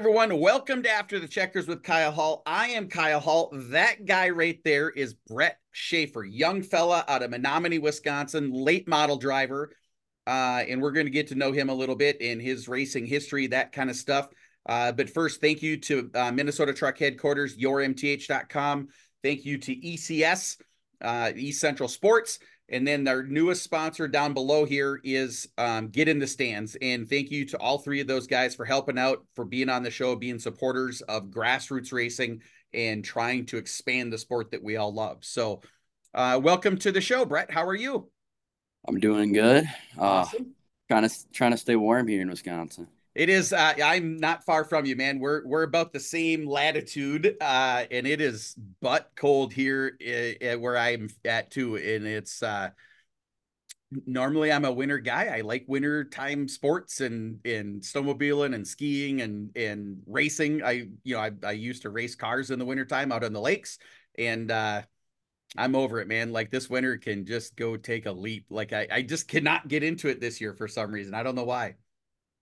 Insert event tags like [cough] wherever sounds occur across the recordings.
everyone. Welcome to After the Checkers with Kyle Hall. I am Kyle Hall. That guy right there is Brett Shafer, young fella out of Menomonie, Wisconsin, late model driver. Uh, and we're going to get to know him a little bit in his racing history, that kind of stuff. Uh, but first, thank you to uh, Minnesota Truck Headquarters, yourmth.com. Thank you to ECS, uh, East Central Sports. And then our newest sponsor down below here is um, Get in the Stands. And thank you to all three of those guys for helping out, for being on the show, being supporters of grassroots racing and trying to expand the sport that we all love. So, uh, welcome to the show, Brett. How are you? I'm doing good. Uh, Awesome. trying to trying to stay warm here in Wisconsin. It is. Uh, I'm not far from you, man. We're we're about the same latitude, uh, and it is butt cold here uh, where I'm at too. And it's uh, normally I'm a winter guy. I like winter time sports and and snowmobiling and skiing and and racing. I you know I I used to race cars in the wintertime out on the lakes, and uh, I'm over it, man. Like this winter can just go take a leap. Like I I just cannot get into it this year for some reason. I don't know why.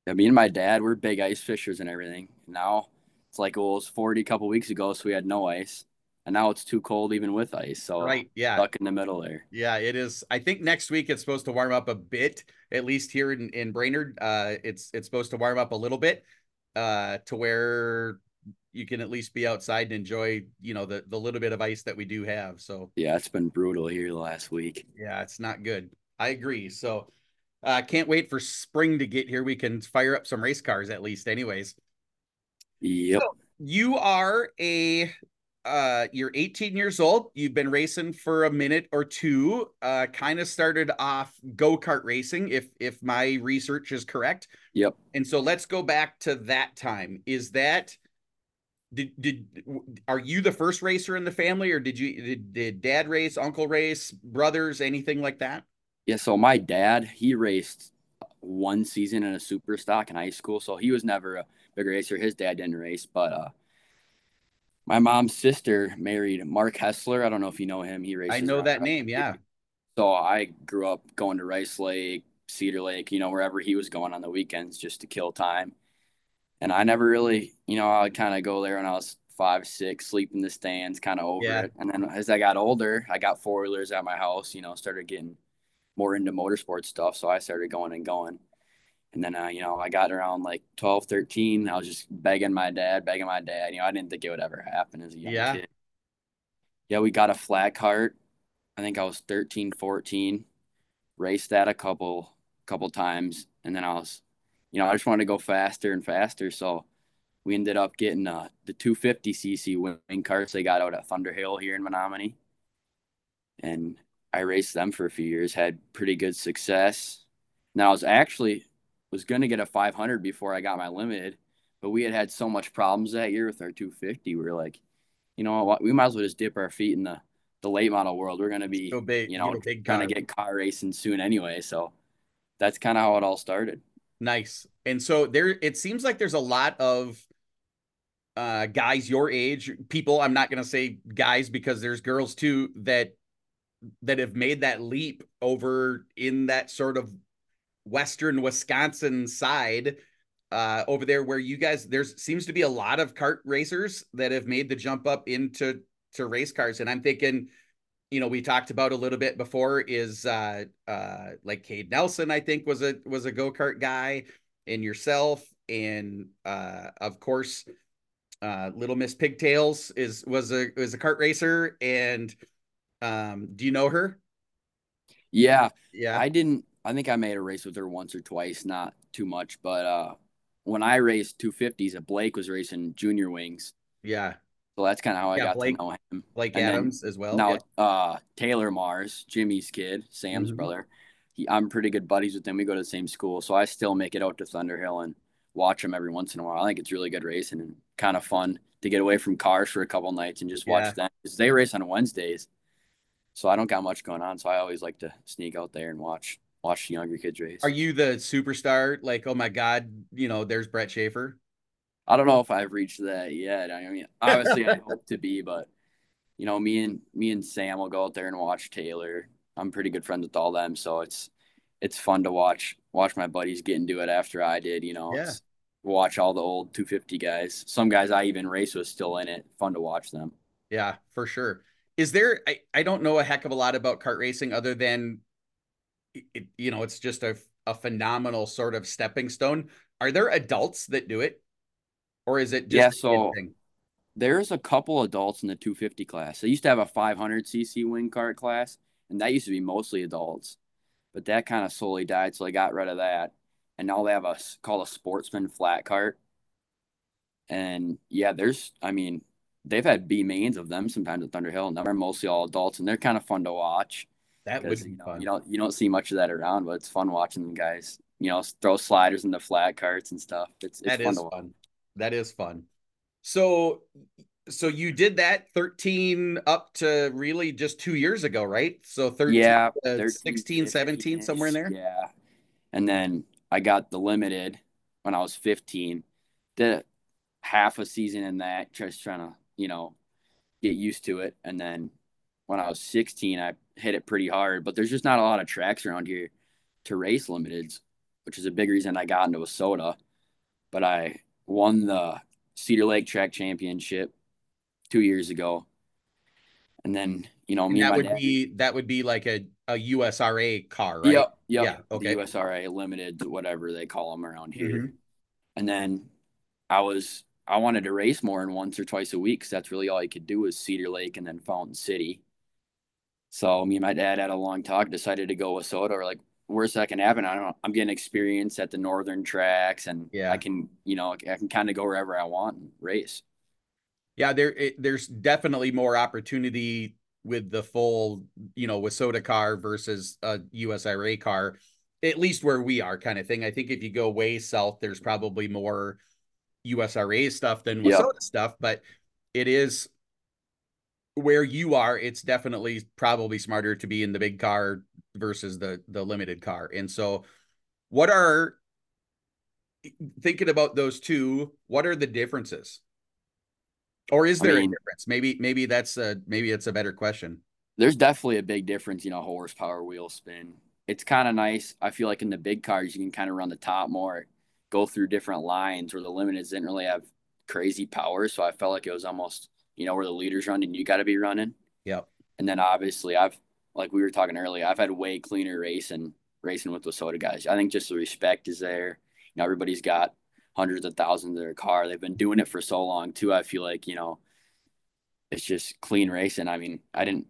Yeah, me and my dad, we're big ice fishers and everything. Now it's like it was 40 a couple weeks ago, so we had no ice, and now it's too cold even with ice. So Right? Yeah. stuck in the middle there. Yeah, it is. I think next week it's supposed to warm up a bit, at least here in, in Brainerd. Uh, it's it's supposed to warm up a little bit, uh, to where you can at least be outside and enjoy, you know, the the little bit of ice that we do have. So Yeah, it's been brutal here the last week. yeah, it's not good. I agree. So uh can't wait for spring to get here. We can fire up some race cars at least, anyways. Yep. So you are a uh you're 18 years old. You've been racing for a minute or two. Uh kind of started off go-kart racing if if my research is correct. Yep. And so let's go back to that time. Is that did did are you the first racer in the family or did you did, did dad race, uncle race, brothers, anything like that? Yeah. So my dad, he raced one season in a super stock in high school, so he was never a big racer. His dad didn't race, but uh, my mom's sister married Mark Hessler. I don't know if you know him. He races. I know that name, yeah. So I grew up going to Rice Lake, Cedar Lake, you know, wherever he was going on the weekends just to kill time. And I never really, you know, I would kind of go there when I was five, six, sleep in the stands, kind of over Yeah. it. And then as I got older, I got four wheelers at my house, you know, started getting more into motorsport stuff. So I started going and going. And then, uh, you know, I got around like 12, 13. I was just begging my dad, begging my dad. You know, I didn't think it would ever happen as a young Yeah. kid. Yeah, we got a flat cart. I think I was 13, 14. Raced that a couple couple times. And then I was, you know, I just wanted to go faster and faster. So we ended up getting uh, the 250cc wing carts they got out at Thunder Hill here in Menomonie. And I raced them for a few years, had pretty good success. Now I was actually was going to get a 500 before I got my limited, but we had had so much problems that year with our 250. We were like, you know what, we might as well just dip our feet in the the late model world. We're going to be, So big, you know, big trying to get car racing soon anyway. So that's kind of how it all started. Nice. And so there it seems like there's a lot of uh guys your age, people, I'm not going to say guys because there's girls too that that have made that leap over in that sort of western Wisconsin side uh over there where you guys there's seems to be a lot of kart racers that have made the jump up into to race cars. And I'm thinking you know we talked about a little bit before is uh uh like Cade Nelson I think was a was a go-kart guy and yourself and uh of course uh Little Miss Pigtails is was a was a kart racer. And um do you know her? Yeah, Yeah. I didn't. I think I made a race with her once or twice, not too much. But uh, when I raced 250s, Blake was racing junior wings. Yeah. So that's kind of how I got Blake- to know him. Blake And Adams as well. now, yeah. uh, Taylor Mars, Jimmy's kid, Sam's Mhm. brother, he, I'm pretty good buddies with him. We go to the same school, so I still make it out to Thunderhill and watch him every once in a while. I think it's really good racing and kind of fun to get away from cars for a couple nights and just watch Yeah. them because they race on Wednesdays. So I don't got much going on, so I always like to sneak out there and watch watch the younger kids race. Are you the superstar? Like, oh my God, you know, there's Brett Shafer. I don't know if I've reached that yet. I mean, obviously I hope to be, but you know, me and me and Sam will go out there and watch Taylor. I'm pretty good friends with all them, so it's it's fun to watch watch my buddies get into it after I did. You know, Yeah. watch all the old 250 guys. Some guys I even race with still in it. Fun to watch them. Yeah, for sure. Is there? I, I don't know a heck of a lot about kart racing other than, it, you know, it's just a a phenomenal sort of stepping stone. Are there adults that do it, or is it just yeah? So there's a couple adults in the 250 class. They used to have a 500 cc wing kart class, and that used to be mostly adults, but that kind of slowly died, so they got rid of that, and now they have a called a sportsman flat cart. And yeah, there's, I mean, they've had B mains of them sometimes at Thunderhill, and they're mostly all adults, and they're kind of fun to watch. That would be you know, fun. You don't you don't see much of that around, but it's fun watching them guys. You know, throw sliders into flat carts and stuff. It's, it's that fun is fun. That is fun. So so you did that 13 up to really just two years ago, right? So 13, yeah, uh, 13, 16, 17, somewhere in there. Yeah. And then I got the limited when I was 15. Did half a season in that, just trying to, you know, get used to it. And then when I was 16, I hit it pretty hard, but there's just not a lot of tracks around here to race limiteds, which is a big reason I got into WISSOTA. But I won the Cedar Lake Track Championship two years ago. And then, you know, me that would dad, be that would be like a, a USRA car, right? Yep, yep. Yeah. Okay. The USRA limited, whatever they call them around here. Mm-hmm. And then I was I wanted to race more than once or twice a week because that's really all I could do was Cedar Lake and then Fountain City. So me and my dad had a long talk, decided to go with WISSOTA or like worst that can happen. I don't know. I'm getting experience at the northern tracks and yeah. I can, you know, I can kind of go wherever I want and race. Yeah, there it, there's definitely more opportunity with the full, you know, WISSOTA car versus a USRA car, at least where we are kind of thing. I think if you go way south, there's probably more USRA stuff than WISSOTA yep. stuff, but it is where you are, it's definitely probably smarter to be in the big car versus the the limited car. And so what are thinking about those two, what are the differences? Or is there I mean, a difference? Maybe maybe that's a maybe it's a better question. There's definitely a big difference, you know, horsepower wheel spin. It's kind of nice. I feel like in the big cars you can kind of run the top more, go through different lines where the limiteds didn't really have crazy power. So I felt like it was almost you know where the leaders run and you got to be running. Yep. And then obviously I've like we were talking earlier, I've had way cleaner racing racing with the WISSOTA guys. I think just the respect is there. You know, everybody's got hundreds of thousands in their car. They've been doing it for so long too. I feel like you know, it's just clean racing. I mean, I didn't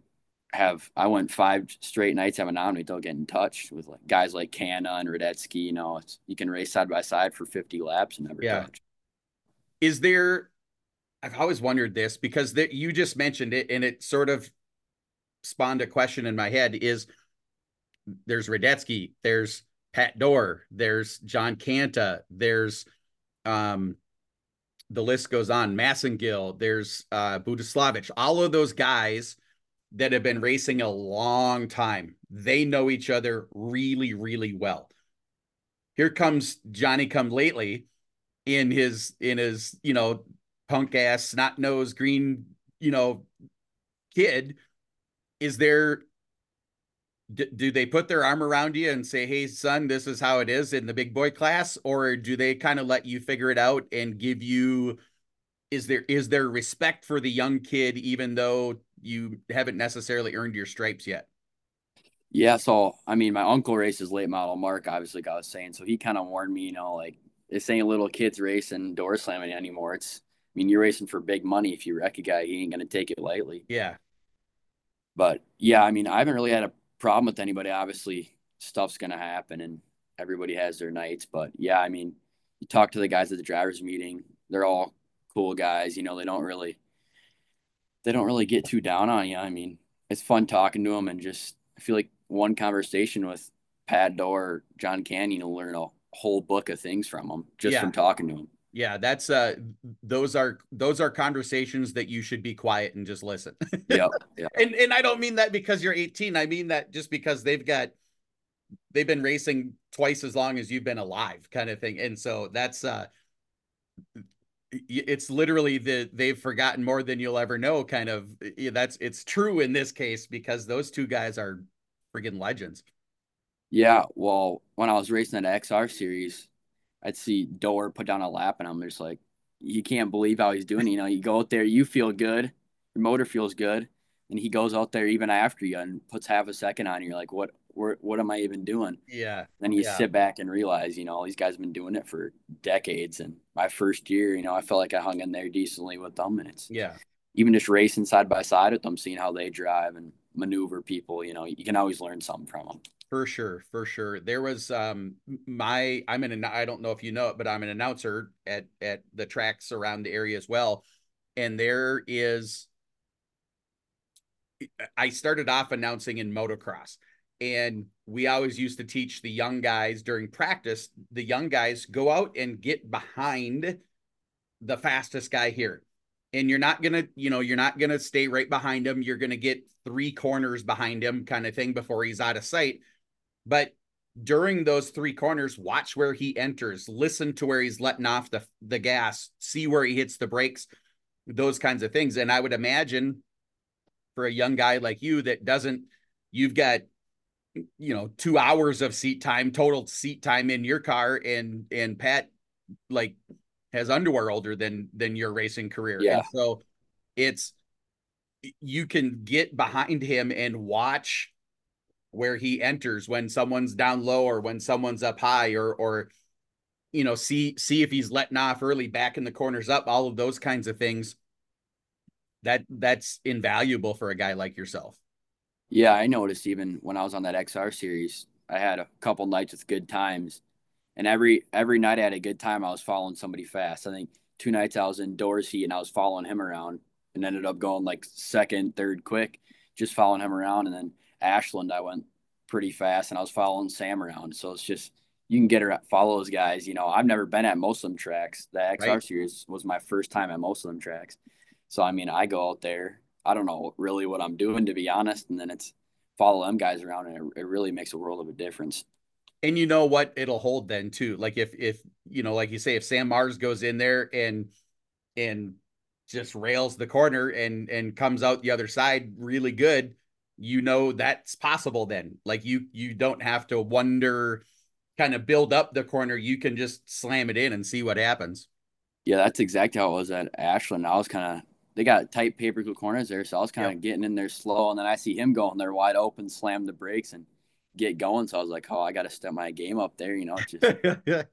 have I went five straight nights having on me don't get in touch with like guys like Canna and Redetzke. You know, it's you can race side by side for 50 laps and never yeah. touch. Is there I've always wondered this because that you just mentioned it and it sort of spawned a question in my head is there's Redetzke, there's Pat Doar, there's John Canta, there's um the list goes on, Massengill, there's uh Budislavich, all of those guys that have been racing a long time. They know each other really, really well. Here comes Johnny come lately in his in his, you know, punk ass, snot nose, green, you know, kid, is there do, do they put their arm around you and say, "Hey, son, this is how it is in the big boy class," or do they kind of let you figure it out and give you? Is there is there respect for the young kid, even though you haven't necessarily earned your stripes yet? Yeah, so I mean, my uncle races late model Mark, obviously, like I was saying, so he kind of warned me, you know, like this ain't little kids racing door slamming anymore. It's I mean, you're racing for big money. If you wreck a guy, he ain't going to take it lightly. Yeah. But yeah, I mean, I haven't really had a problem with anybody. Obviously, stuff's going to happen and everybody has their nights. But yeah, I mean, you talk to the guys at the drivers meeting, they're all cool guys. You know, they don't really, they don't really get too down on you. I mean, it's fun talking to them and just, I feel like one conversation with Pat Doar, John Canyon, will learn a whole book of things from them just yeah. from talking to them yeah that's uh those are those are conversations that you should be quiet and just listen [laughs] yeah, yeah. and and i don't mean that because you're 18 i mean that just because they've got they've been racing twice as long as you've been alive kind of thing and so that's uh it's literally the they've forgotten more than you'll ever know kind of that's it's true in this case because those two guys are friggin legends yeah well when i was racing that xr series I'd see Doar put down a lap, and I'm just like, you can't believe how he's doing. You know, you go out there, you feel good, your motor feels good, and he goes out there even after you and puts half a second on you. You're like, what, what, what am I even doing? Yeah. Then you yeah. sit back and realize, you know, all these guys have been doing it for decades. And my first year, you know, I felt like I hung in there decently with them, and it's yeah, even just racing side by side with them, seeing how they drive and maneuver people. You know, you can always learn something from them. For sure, for sure. There was um my I'm an I don't know if you know it, but I'm an announcer at at the tracks around the area as well. And there is I started off announcing in motocross. And we always used to teach the young guys during practice, the young guys go out and get behind the fastest guy here. And you're not to, you know, you're not to stay right behind him. You're to get three corners behind him kind of thing before he's out of sight but during those three corners, watch where he enters, listen to where he's letting off the, the gas, see where he hits the brakes, those kinds of things. And I would imagine for a young guy like you that doesn't, you've got, you know, two hours of seat time, total seat time in your car, and and Pat like has underwear older than than your racing career. Yeah. And so it's you can get behind him and watch where he enters when someone's down low or when someone's up high or or you know see see if he's letting off early back in the corners up all of those kinds of things that that's invaluable for a guy like yourself yeah i noticed even when i was on that xr series i had a couple nights with good times and every every night i had a good time i was following somebody fast i think two nights i was in dorsey and i was following him around and ended up going like second third quick just following him around and then Ashland, I went pretty fast, and I was following Sam around. So it's just you can get her follow those guys. You know, I've never been at most of them tracks. The XR right. series was my first time at most of them tracks. So I mean, I go out there. I don't know really what I'm doing to be honest, and then it's follow them guys around, and it, it really makes a world of a difference. And you know what it'll hold then too. Like if if you know, like you say, if Sam Mars goes in there and and just rails the corner and and comes out the other side really good, you know that's possible then like you you don't have to wonder kind of build up the corner you can just slam it in and see what happens yeah that's exactly how it was at ashland i was kind of they got tight paper corners there so i was kind of yep. getting in there slow and then i see him going there wide open slam the brakes and get going so i was like oh i gotta step my game up there you know just [laughs]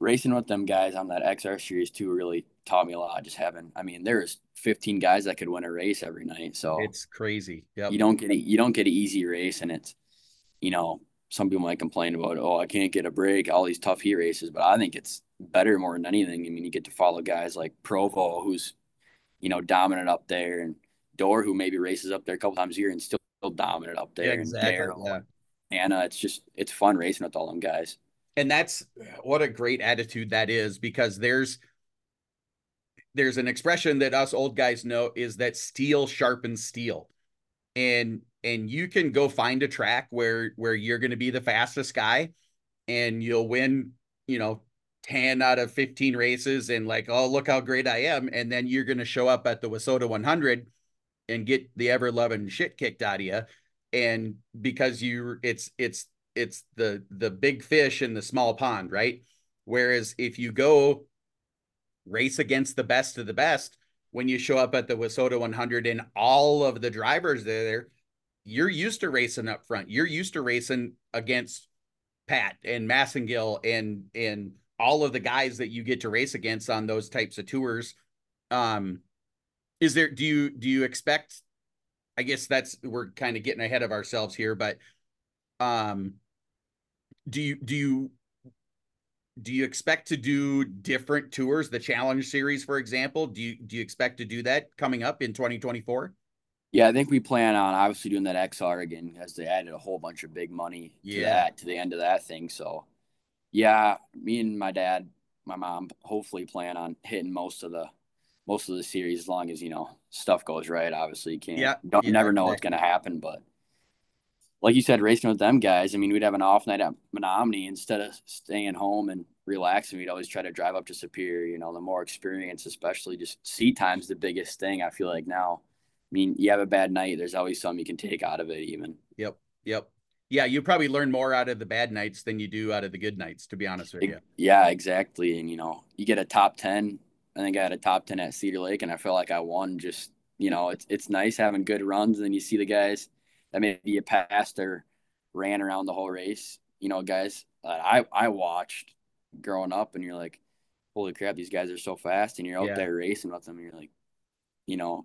racing with them guys on that xr series too really taught me a lot. Just having, I mean, there's 15 guys that could win a race every night. So it's crazy. Yep. You don't get a, you don't get an easy race, and it's, you know, some people might complain about, oh, I can't get a break, all these tough heat races, but I think it's better more than anything. I mean, you get to follow guys like Provo, who's, you know, dominant up there, and Doar, who maybe races up there a couple times a year and still dominant up there. Yeah, exactly. And yeah. Anna, it's just it's fun racing with all them guys. And that's what a great attitude that is because there's there's an expression that us old guys know is that steel sharpens steel and and you can go find a track where where you're going to be the fastest guy and you'll win you know 10 out of 15 races and like oh look how great i am and then you're going to show up at the WISSOTA 100 and get the ever loving shit kicked out of you and because you it's it's it's the the big fish in the small pond right whereas if you go race against the best of the best when you show up at the WISSOTA 100 and all of the drivers there, you're used to racing up front. You're used to racing against Pat and Massengill and and all of the guys that you get to race against on those types of tours. Um, is there do you do you expect? I guess that's we're kind of getting ahead of ourselves here, but um, do you do you do you expect to do different tours the challenge series for example do you do you expect to do that coming up in 2024 yeah i think we plan on obviously doing that xr again as they added a whole bunch of big money to yeah. that to the end of that thing so yeah me and my dad my mom hopefully plan on hitting most of the most of the series as long as you know stuff goes right obviously you can't yeah, don't yeah, never know what's going to happen but like you said, racing with them guys, I mean, we'd have an off night at Menomonie instead of staying home and relaxing. We'd always try to drive up to Superior. You know, the more experience, especially just seat time's the biggest thing. I feel like now. I mean, you have a bad night. There's always something you can take out of it, even. Yep. Yep. Yeah, you probably learn more out of the bad nights than you do out of the good nights, to be honest with you. Yeah, exactly. And you know, you get a top ten. I think I had a top ten at Cedar Lake, and I feel like I won. Just you know, it's it's nice having good runs, and then you see the guys that maybe you passed or ran around the whole race. You know, guys that I I watched growing up, and you're like, holy crap, these guys are so fast, and you're out Yeah. there racing with them, and you're like, you know,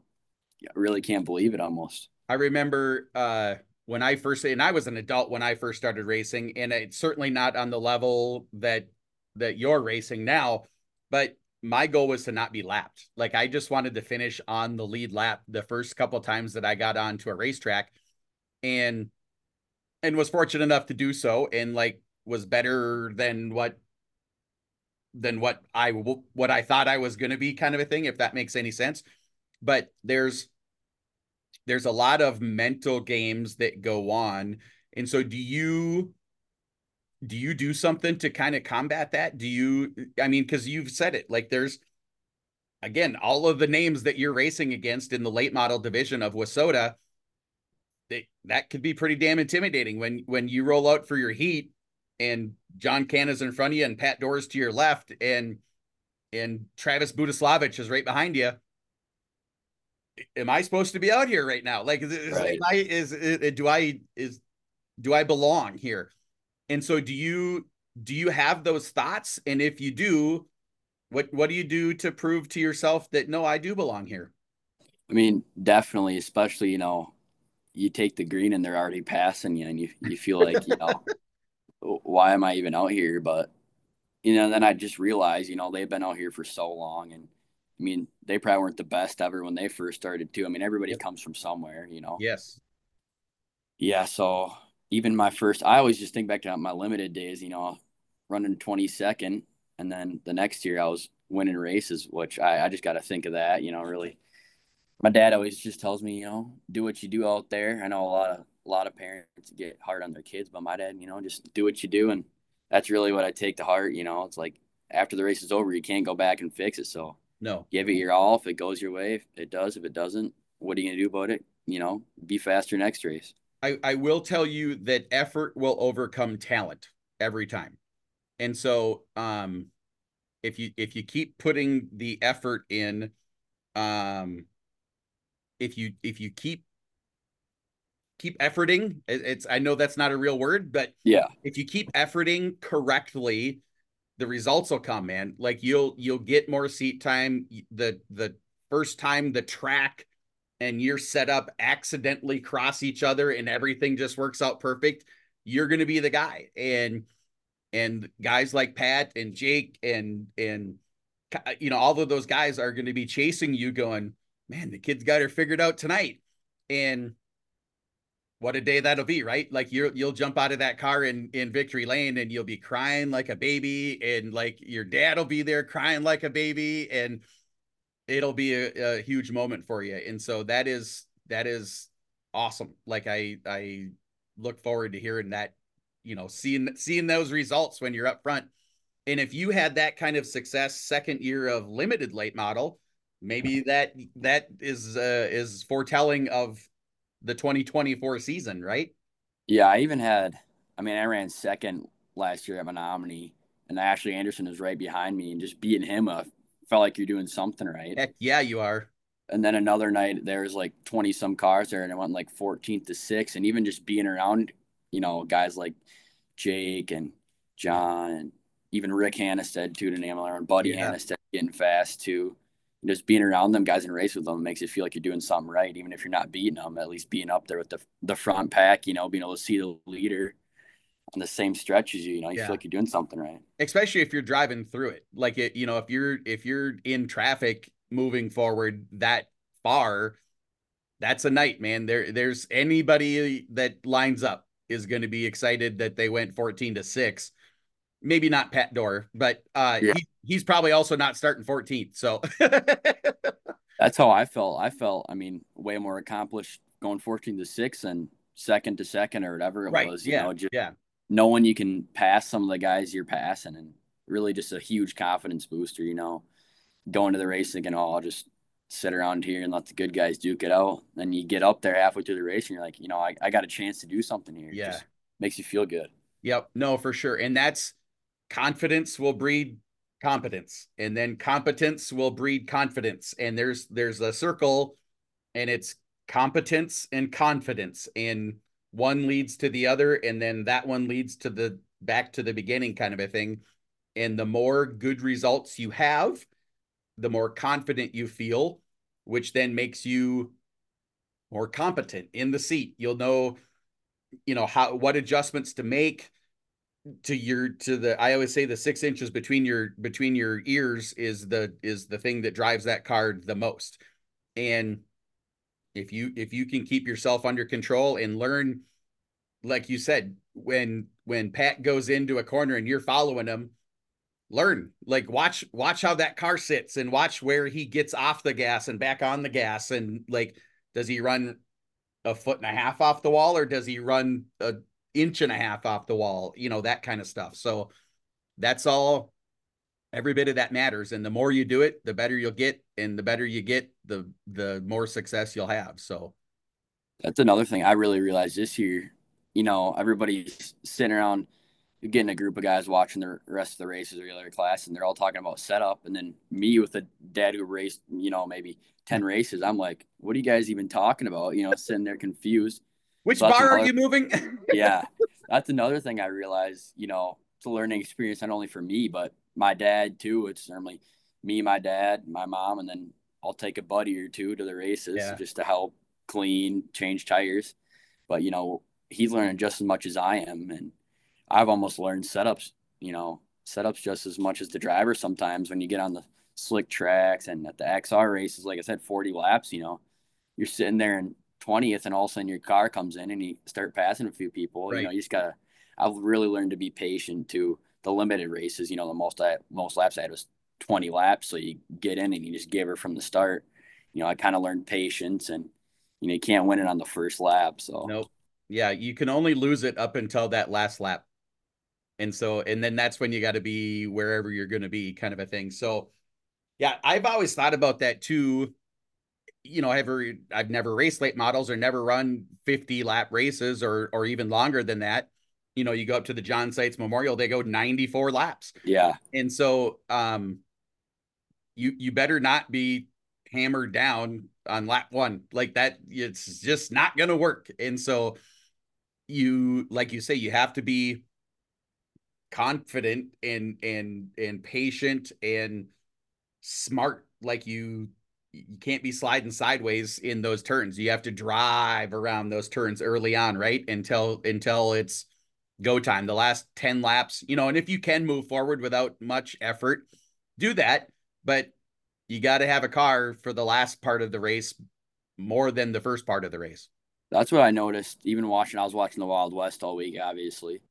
really can't believe it almost. I remember uh, when I first, and I was an adult when I first started racing, and it's certainly not on the level that that you're racing now. But my goal was to not be lapped. Like I just wanted to finish on the lead lap the first couple times that I got onto a racetrack, and and was fortunate enough to do so, and like was better than what than what I what I thought I was going to be, kind of a thing, if that makes any sense. But there's there's a lot of mental games that go on. And so do you do you do something to kind of combat that? Do you I mean cuz you've said it like there's again all of the names that you're racing against in the late model division of WISSOTA they, that could be pretty damn intimidating when when you roll out for your heat and John Canna's in front of you and Pat Doar's to your left and and Travis Budislavich is right behind you am I supposed to be out here right now? Like, is, Right. am I, is, is, do I, is, do I belong here? And so do you, do you have those thoughts? And if you do, what, what do you do to prove to yourself that no, I do belong here? I mean, definitely, especially, you know, you take the green and they're already passing you and you, you feel like, you know, [laughs] why am I even out here? But, you know, then I just realized, you know, they've been out here for so long and I mean, they probably weren't the best ever when they first started too. I mean, everybody Yep. comes from somewhere, you know? Yes. Yeah. So even my first, I always just think back to my limited days, you know, running 22nd. And then the next year I was winning races, which I, I just got to think of that, you know, really. My dad always just tells me, you know, do what you do out there. I know a lot of, a lot of parents get hard on their kids, but my dad, you know, just do what you do. And that's really what I take to heart. You know, it's like after the race is over, you can't go back and fix it. So No. give it your all. If it goes your way, if it does. If it doesn't, what are you going to do about it? You know, be faster next race. I, I will tell you that effort will overcome talent every time. And so um if you if you keep putting the effort in um if you if you keep keep efforting it's I know that's not a real word but Yeah. if you keep efforting correctly the results will come man. Like you'll you'll get more seat time. The the first time the track and your setup accidentally cross each other and everything just works out perfect you're going to be the guy. And and guys like Pat and Jake and and you know all of those guys are going to be chasing you going man the kid's got her figured out tonight. And what a day that'll be right? Like you're you'll jump out of that car in in victory lane and you'll be crying like a baby and like your dad will be there crying like a baby and it'll be a, a huge moment for you. And so that is that is awesome. Like i i look forward to hearing that you know seeing seeing those results when you're up front. And if you had that kind of success second year of limited late model maybe that that is uh, is foretelling of the 2024 season right Yeah. I even had, I mean, I ran second last year at Menomonie, and Ashley Anderson was right behind me, and just beating him up felt like you're doing something right. heck yeah you are And then another night, there's like 20 some cars there, and it went like 14th to 6. And even just being around, you know, guys like Jake and John, and even Rick Hannestead, too, to name another, and Buddy Yeah. Hannestead getting fast, too. Just being around them guys and race with them makes you feel like you're doing something right, even if you're not beating them, at least being up there with the, the front pack, you know, being able to see the leader on the same stretch as you, you know, you Yeah. feel like you're doing something right. especially if you're driving through it like it you know if you're if you're in traffic moving forward that far that's a night man there there's anybody that lines up is going to be excited that they went 14 to 6 maybe not pat Doar but uh Yeah. he, he's probably also not starting 14th so [laughs] That's how I felt. I felt, I mean, way more accomplished going 14 to 6 and second to second or whatever it right was, you yeah know, just yeah knowing you can pass some of the guys you're passing and really just a huge confidence booster, you know, going to the race thinking, oh, I'll just sit around here and let the good guys duke it out. Then you get up there halfway through the race and you're like, you know, I, I got a chance to do something here. Yeah. Just makes you feel good. Yep. No, for sure. And that's confidence will breed competence and then competence will breed confidence. And there's there's a circle and it's competence and confidence. And one leads to the other and then that one leads to the back to the beginning kind of a thing. And the more good results you have the more confident you feel which then makes you more competent in the seat. You'll know you know how what adjustments to make to your to the I always say the six inches between your between your ears is the is the thing that drives that card the most. And if you if you can keep yourself under control and learn, like you said, when when Pat goes into a corner and you're following him, learn like watch watch how that car sits and watch where he gets off the gas and back on the gas and like does he run a foot and a half off the wall or does he run a inch and a half off the wall, you know, that kind of stuff. So that's all every bit of that matters. And the more you do it, the better you'll get. And the better you get, the the more success you'll have. So that's another thing I really realized this year. You know, everybody's sitting around getting a group of guys watching the rest of the races or the other class, and they're all talking about setup. And then me with a dad who raced, you know, maybe 10 races, I'm like, what are you guys even talking about? You know, sitting there confused. Which so bar another, are you moving? [laughs] yeah, that's another thing I realized. You know, it's a learning experience not only for me but my dad too. It's normally me, my dad, my mom, and then I'll take a buddy or two to the races yeah. just to help clean, change tires. But you know, he's learning just as much as I am, and I've almost learned setups. You know, setups just as much as the driver. Sometimes when you get on the slick tracks and at the XR races, like I said, forty laps. You know, you're sitting there and 20th and all of a sudden your car comes in and you start passing a few people right. you know you just gotta i've really learned to be patient to the limited races you know the most i most laps i had was 20 laps. So you get in and you just give her from the start. You know i kind of learned patience and you know you can't win it on the first lap so. Nope. Yeah you can only lose it up until that last lap. And so and then that's when you got to be wherever you're going to be kind of a thing. So yeah i've always thought about that too you know, ever I've never raced late models or never run 50 lap races or or even longer than that. You know, you go up to the John Sites Memorial, they go 94 laps. Yeah. And so um you you better not be hammered down on lap 1. Like that it's just not going to work. And so you like you say you have to be confident and and and patient and smart like you you can't be sliding sideways in those turns. You have to drive around those turns early on, right? Until until it's go time. The last 10 laps, you know, and if you can move forward without much effort, do that, but you got to have a car for the last part of the race more than the first part of the race. That's what I noticed even watching I was watching the Wild West all week obviously.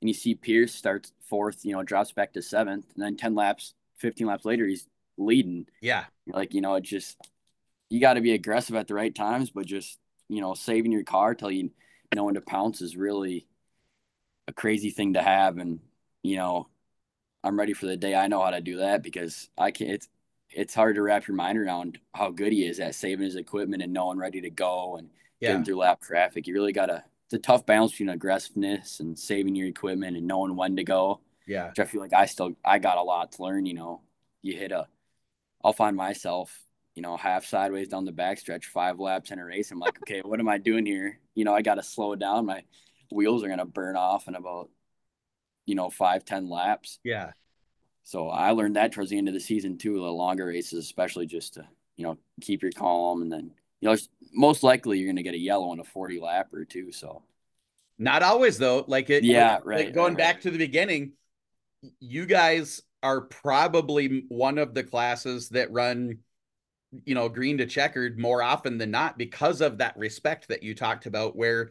And you see Pierce starts fourth, you know, drops back to seventh, and then 10 laps, 15 laps later, he's leading. Yeah. Like, you know, it just, you got to be aggressive at the right times, but just, you know, saving your car till you know when to pounce is really a crazy thing to have. And, you know, I'm ready for the day I know how to do that because I can't, it's, it's hard to wrap your mind around how good he is at saving his equipment and knowing ready to go and yeah. getting through lap traffic. You really got to, it's a tough balance between aggressiveness and saving your equipment and knowing when to go. Yeah. Which I feel like I still, I got a lot to learn, you know, you hit a, I'll find myself, you know, half sideways down the backstretch, five laps in a race. I'm like, okay, what am I doing here? You know, I got to slow down. My wheels are going to burn off in about, you know, five, 10 laps. Yeah. So I learned that towards the end of the season too, the longer races, especially just to, you know, keep your calm. And then, you know, most likely you're going to get a yellow in a 40 lap or two. So not always though. Like it, yeah, like, right. Like going right, back right. to the beginning, you guys are probably one of the classes that run you know green to checkered more often than not because of that respect that you talked about where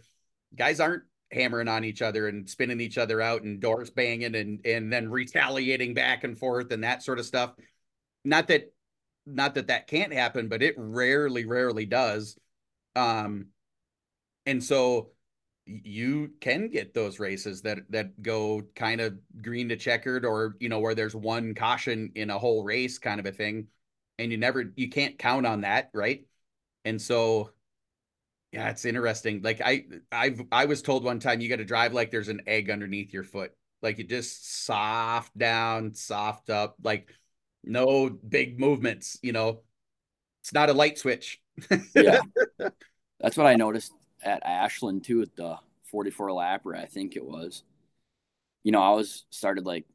guys aren't hammering on each other and spinning each other out and doors banging and and then retaliating back and forth and that sort of stuff. Not that not that that can't happen but it rarely rarely does. Um and so you can get those races that that go kind of green to checkered or you know where there's one caution in a whole race kind of a thing and you never you can't count on that right and so Yeah, it's interesting. Like I I've I was told one time you got to drive like there's an egg underneath your foot. Like you just soft down, soft up, like no big movements, you know. It's not a light switch. yeah. [laughs] That's what I noticed at Ashland too at the 44 lapper, I think it was. You know, I was started like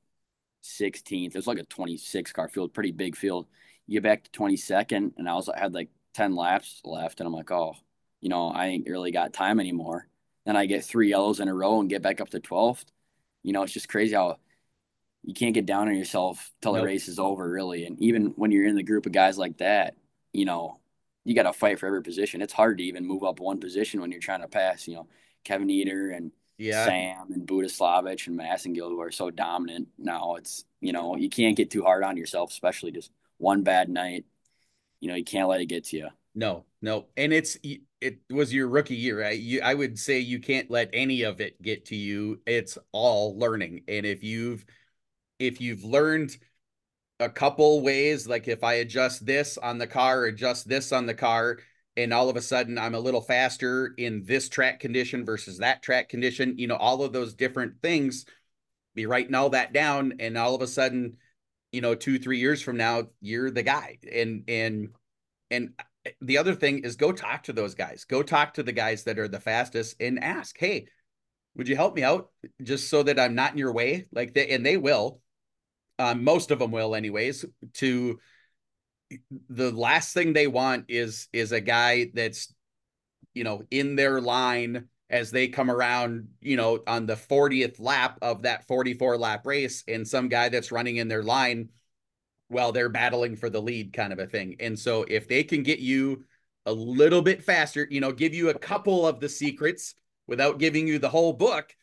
16th. It was like a 26 car field, pretty big field. You get back to 22nd, and I was I had like 10 laps left, and I'm like, oh, you know, I ain't really got time anymore. Then I get three yellows in a row and get back up to 12th. You know, it's just crazy how you can't get down on yourself till nope. the race is over, really. And even when you're in the group of guys like that, you know, you got to fight for every position. It's hard to even move up one position when you're trying to pass, you know, Kevin Eater and yeah. Sam and Budislavich and Massengill who are so dominant now. It's, you know, you can't get too hard on yourself, especially just one bad night. You know, you can't let it get to you. No, no. And it's, it was your rookie year, right? You, I would say you can't let any of it get to you. It's all learning. And if you've, if you've learned a couple ways, like if I adjust this on the car, adjust this on the car, and all of a sudden I'm a little faster in this track condition versus that track condition, you know, all of those different things, be writing all that down. And all of a sudden, you know, two, three years from now, you're the guy. And, and, and the other thing is go talk to those guys, go talk to the guys that are the fastest and ask, Hey, would you help me out just so that I'm not in your way? Like they, and they will, um, most of them will anyways, to the last thing they want is, is a guy that's, you know, in their line as they come around, you know, on the 40th lap of that 44 lap race and some guy that's running in their line while they're battling for the lead kind of a thing. And so if they can get you a little bit faster, you know, give you a couple of the secrets without giving you the whole book,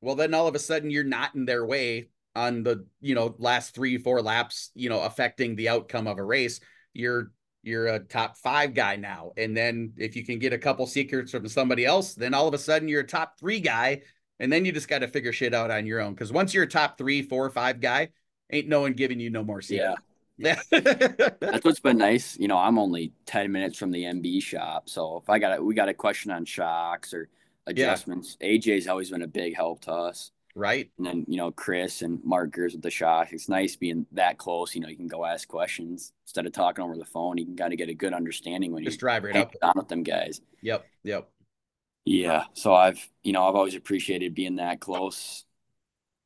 well, then all of a sudden you're not in their way on the, you know, last three, four laps, you know, affecting the outcome of a race. You're you're a top five guy now. And then if you can get a couple secrets from somebody else, then all of a sudden you're a top three guy. And then you just got to figure shit out on your own. Cause once you're a top three, four, five guy, ain't no one giving you no more seat. Yeah. That's what's been [laughs] nice. You know, I'm only 10 minutes from the MB shop. So if I got a, we got a question on shocks or adjustments, yeah. AJ's always been a big help to us. Right. And then, you know, Chris and Mark Gers with the shocks. It's nice being that close. You know, you can go ask questions instead of talking over the phone. You can kind of get a good understanding when you just drive right up down with them guys. Yep. Yep. Yeah. So I've, you know, I've always appreciated being that close.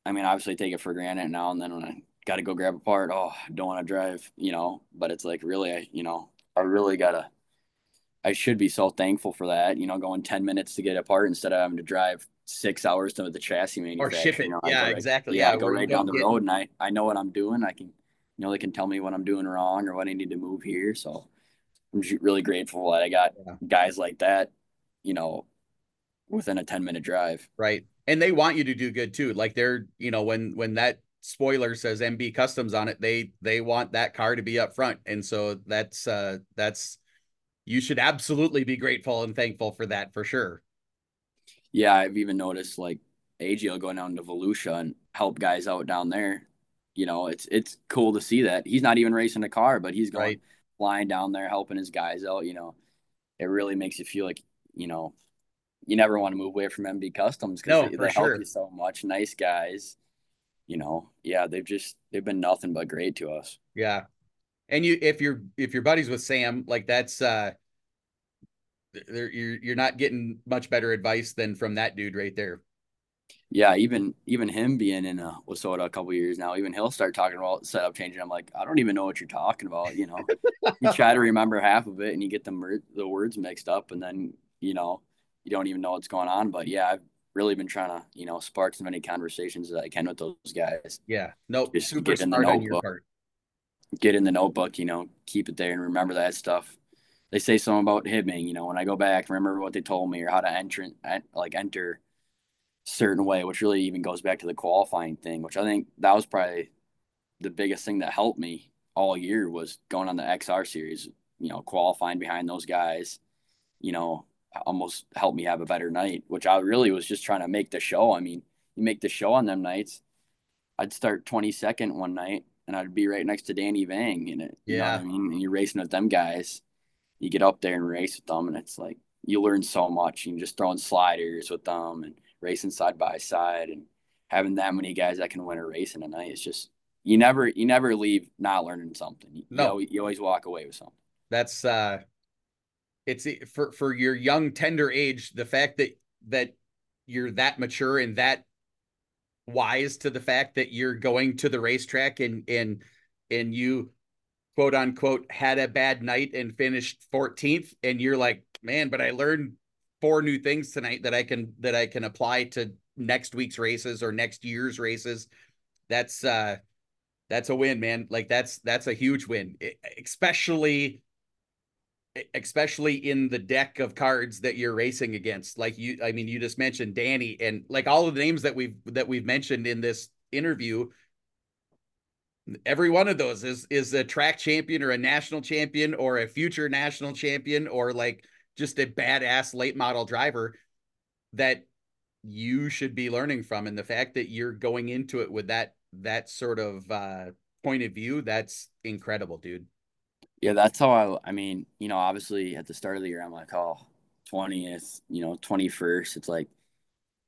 I mean, obviously take it for granted now and then when I got to go grab a part. Oh, I don't want to drive, you know, but it's like really, I, you know, I really got to, I should be so thankful for that, you know, going 10 minutes to get a part instead of having to drive six hours to the chassis manufacturer. Or ship it. You know, yeah, exactly. Yeah, yeah go right down the road and I, I know what I'm doing. I can, you know, they can tell me what I'm doing wrong or what I need to move here. So I'm just really grateful that I got yeah. guys like that, you know, within a 10 minute drive. Right. And they want you to do good too. Like they're, you know, when, when that spoiler says MB Customs on it, they they want that car to be up front, and so that's uh that's you should absolutely be grateful and thankful for that for sure. Yeah, I've even noticed like AJ will go down to Volusia and help guys out down there. You know, it's it's cool to see that he's not even racing a car, but he's going right. flying down there helping his guys out. You know, it really makes you feel like you know you never want to move away from MB Customs because no, they, they help sure. you so much. Nice guys you know, yeah, they've just they've been nothing but great to us. Yeah. And you if you're if you're buddies with Sam, like that's uh you're you're not getting much better advice than from that dude right there. Yeah, even even him being in uh, WISSOTA a couple years now, even he'll start talking about setup changing. I'm like, I don't even know what you're talking about. You know, [laughs] you try to remember half of it and you get the the words mixed up, and then you know you don't even know what's going on. But yeah, I've really been trying to, you know, spark as many conversations as I can with those guys. Yeah. No, nope. super smart on your part. Get in the notebook, you know, keep it there and remember that stuff. They say something about Hibbing, you know, when I go back, remember what they told me or how to enter, like enter certain way, which really even goes back to the qualifying thing, which I think that was probably the biggest thing that helped me all year was going on the XR series, you know, qualifying behind those guys, you know, almost helped me have a better night, which I really was just trying to make the show. I mean, you make the show on them nights. I'd start 22nd one night and I'd be right next to Danny Vang in it. You yeah. I mean? And you're racing with them guys. You get up there and race with them and it's like, you learn so much. You can just throwing sliders with them and racing side by side and having that many guys that can win a race in a night. It's just you never you never leave not learning something. You, no, you, you always walk away with something. That's uh, it's for for your young tender age. The fact that that you're that mature and that wise to the fact that you're going to the racetrack and and and you quote unquote had a bad night and finished 14th and you're like man but i learned four new things tonight that i can that i can apply to next week's races or next year's races. That's uh that's a win man. Like that's that's a huge win especially especially in the deck of cards that you're racing against. Like you i mean you just mentioned danny and like all of the names that we've that we've mentioned in this interview every one of those is is a track champion or a national champion or a future national champion or like just a badass late model driver that you should be learning from. And the fact that you're going into it with that that sort of uh point of view that's incredible dude. Yeah that's how i i mean you know obviously at the start of the year i'm like oh 20th you know 21st it's like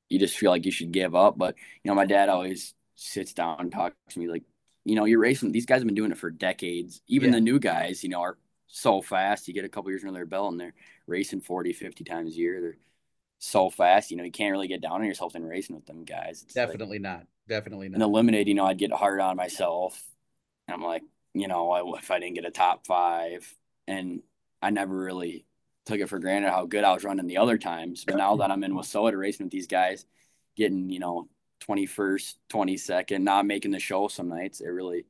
you just feel like you should give up. But you know my dad always sits down and talks to me like you know, you're racing. These guys have been doing it for decades. Even yeah. the new guys, you know, are so fast. You get a couple years under their belt and they're racing 40, 50 times a year. They're so fast. You know, you can't really get down on yourself in racing with them guys. It's Definitely like, not. Definitely not. And the limited, you know, I'd get hard on myself. I'm like, you know, if I didn't get a top five, and I never really took it for granted how good I was running the other times. But now that I'm in WISSOTA racing with these guys, getting, you know, 21st, 22nd, not making the show some nights, it really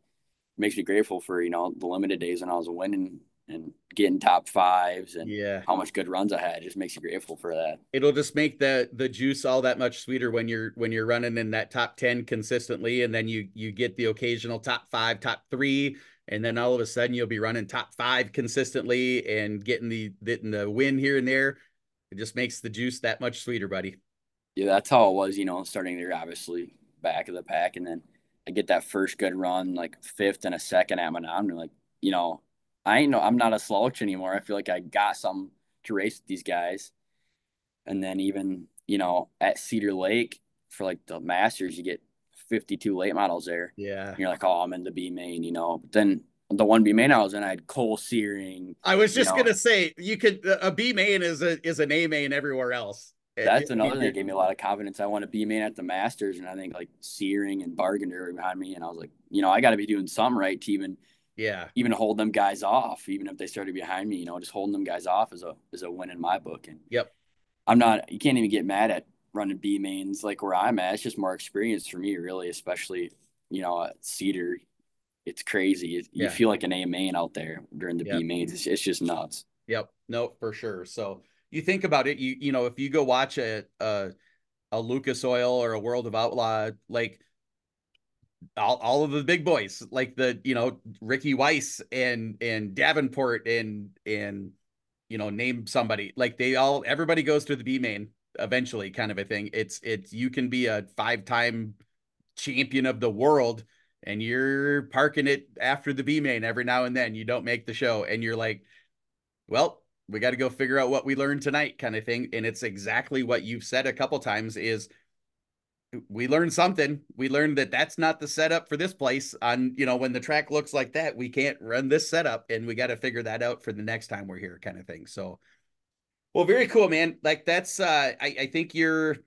makes me grateful for, you know, the limited days when I was winning and getting top fives and yeah how much good runs I had. It just makes you grateful for that. It'll just make the the juice all that much sweeter when you're when you're running in that top 10 consistently and then you you get the occasional top 5, top 3 and then all of a sudden you'll be running top 5 consistently and getting the getting the win here and there. It just makes the juice that much sweeter, buddy yeah, that's how it was, you know, starting there, obviously back of the pack. And then I get that first good run, like fifth and a second at Manon. Like, you know, I ain't no, I'm not a slouch anymore. I feel like I got some to race with these guys. And then even, you know, at Cedar Lake for like the Masters, you get 52 late models there. Yeah. And you're like, oh, I'm in the B main, you know. But then the one B main I was in, I had Cole Searing. I was just gonna say you could a B main is a is an A main everywhere else. That's another thing that gave me a lot of confidence. I want to be main at the Masters, and I think like Searing and Bargender behind me, and I was like, you know, I got to be doing something right to even, yeah, even hold them guys off, even if they started behind me. You know, just holding them guys off is a is a win in my book. And yep, I'm not. You can't even get mad at running B mains like where I'm at. It's just more experience for me, really, especially you know at Cedar. It's crazy. You yeah. feel like an A main out there during the yep. B mains. It's, it's just nuts. Yep. No, for sure. So you think about it, you you know, if you go watch a a, a Lucas Oil or a World of Outlaw, like all, all of the big boys, like the you know Ricky Weiss and and Davenport and and you know name somebody like they all everybody goes to the B main eventually, kind of a thing. It's it's you can be a five time champion of the world and you're parking it after the B main every now and then. You don't make the show, and you're like, well, we got to go figure out what we learned tonight kind of thing and it's exactly what you've said a couple times is we learned something. We learned that that's not the setup for this place on you know when the track looks like that we can't run this setup and we got to figure that out for the next time we're here kind of thing so. Well very cool man. Like that's uh i, I think you're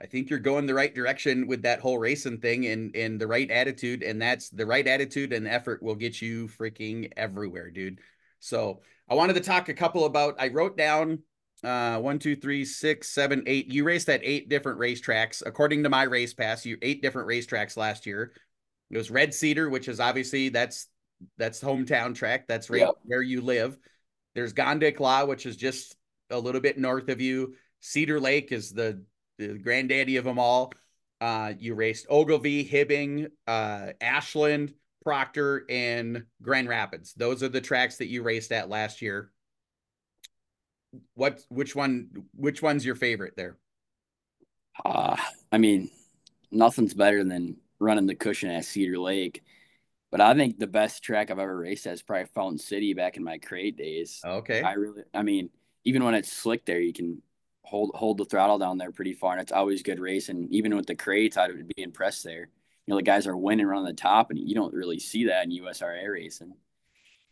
I think you're going the right direction with that whole racing thing and and the right attitude and that's the right attitude and effort will get you freaking everywhere dude so I wanted to talk a couple about. I wrote down uh, one, two, three, six, seven, eight. You raced at eight different racetracks, according to my race pass. You eight different racetracks last year. It was Red Cedar, which is obviously that's that's hometown track. That's right yep. where you live. There's Gondiklah, which is just a little bit north of you. Cedar Lake is the, the granddaddy of them all. Uh, you raced Ogilvie, Hibbing, uh, Ashland, Proctor, and Grand Rapids. Those are the tracks that you raced at last year. What which one which one's your favorite there? Uh, I mean, nothing's better than running the cushion at Cedar Lake. But I think the best track I've ever raced at is probably Fountain City back in my crate days. Okay. I really I mean, even when it's slick there, you can hold hold the throttle down there pretty far, and it's always good racing. Even with the crates, I'd be impressed there. You know, the guys are winning around the top, and you don't really see that in USRA racing.